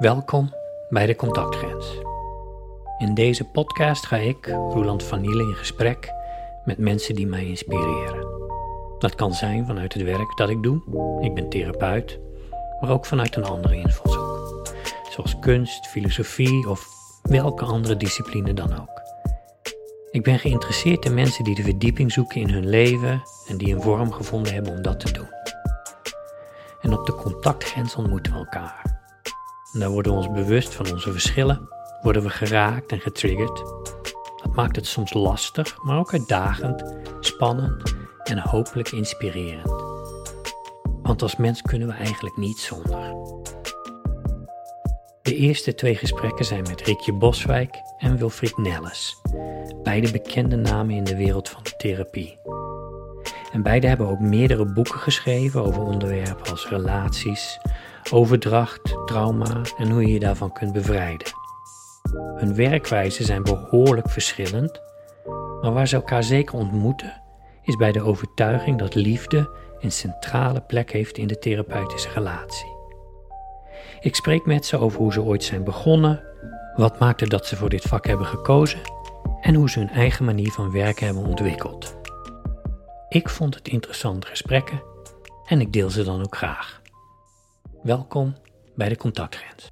Welkom bij de Contactgrens. In deze podcast ga ik, Roland van Nielen, in gesprek met mensen die mij inspireren. Dat kan zijn vanuit het werk dat ik doe, ik ben therapeut, maar ook vanuit een andere invalshoek, zoals kunst, filosofie of welke andere discipline dan ook. Ik ben geïnteresseerd in mensen die de verdieping zoeken in hun leven en die een vorm gevonden hebben om dat te doen. En op de contactgrens ontmoeten we elkaar. En daar worden we ons bewust van onze verschillen, worden we geraakt en getriggerd. Dat maakt het soms lastig, maar ook uitdagend, spannend en hopelijk inspirerend. Want als mens kunnen we eigenlijk niet zonder. De eerste twee gesprekken zijn met Rikje Boswijk en Wilfried Nelles, beide bekende namen in de wereld van therapie. En beide hebben ook meerdere boeken geschreven over onderwerpen als relaties, overdracht, trauma en hoe je je daarvan kunt bevrijden. Hun werkwijzen zijn behoorlijk verschillend, maar waar ze elkaar zeker ontmoeten, is bij de overtuiging dat liefde een centrale plek heeft in de therapeutische relatie. Ik spreek met ze over hoe ze ooit zijn begonnen, wat maakte dat ze voor dit vak hebben gekozen en hoe ze hun eigen manier van werken hebben ontwikkeld. Ik vond het interessante gesprekken en ik deel ze dan ook graag. Welkom bij de contactgrens.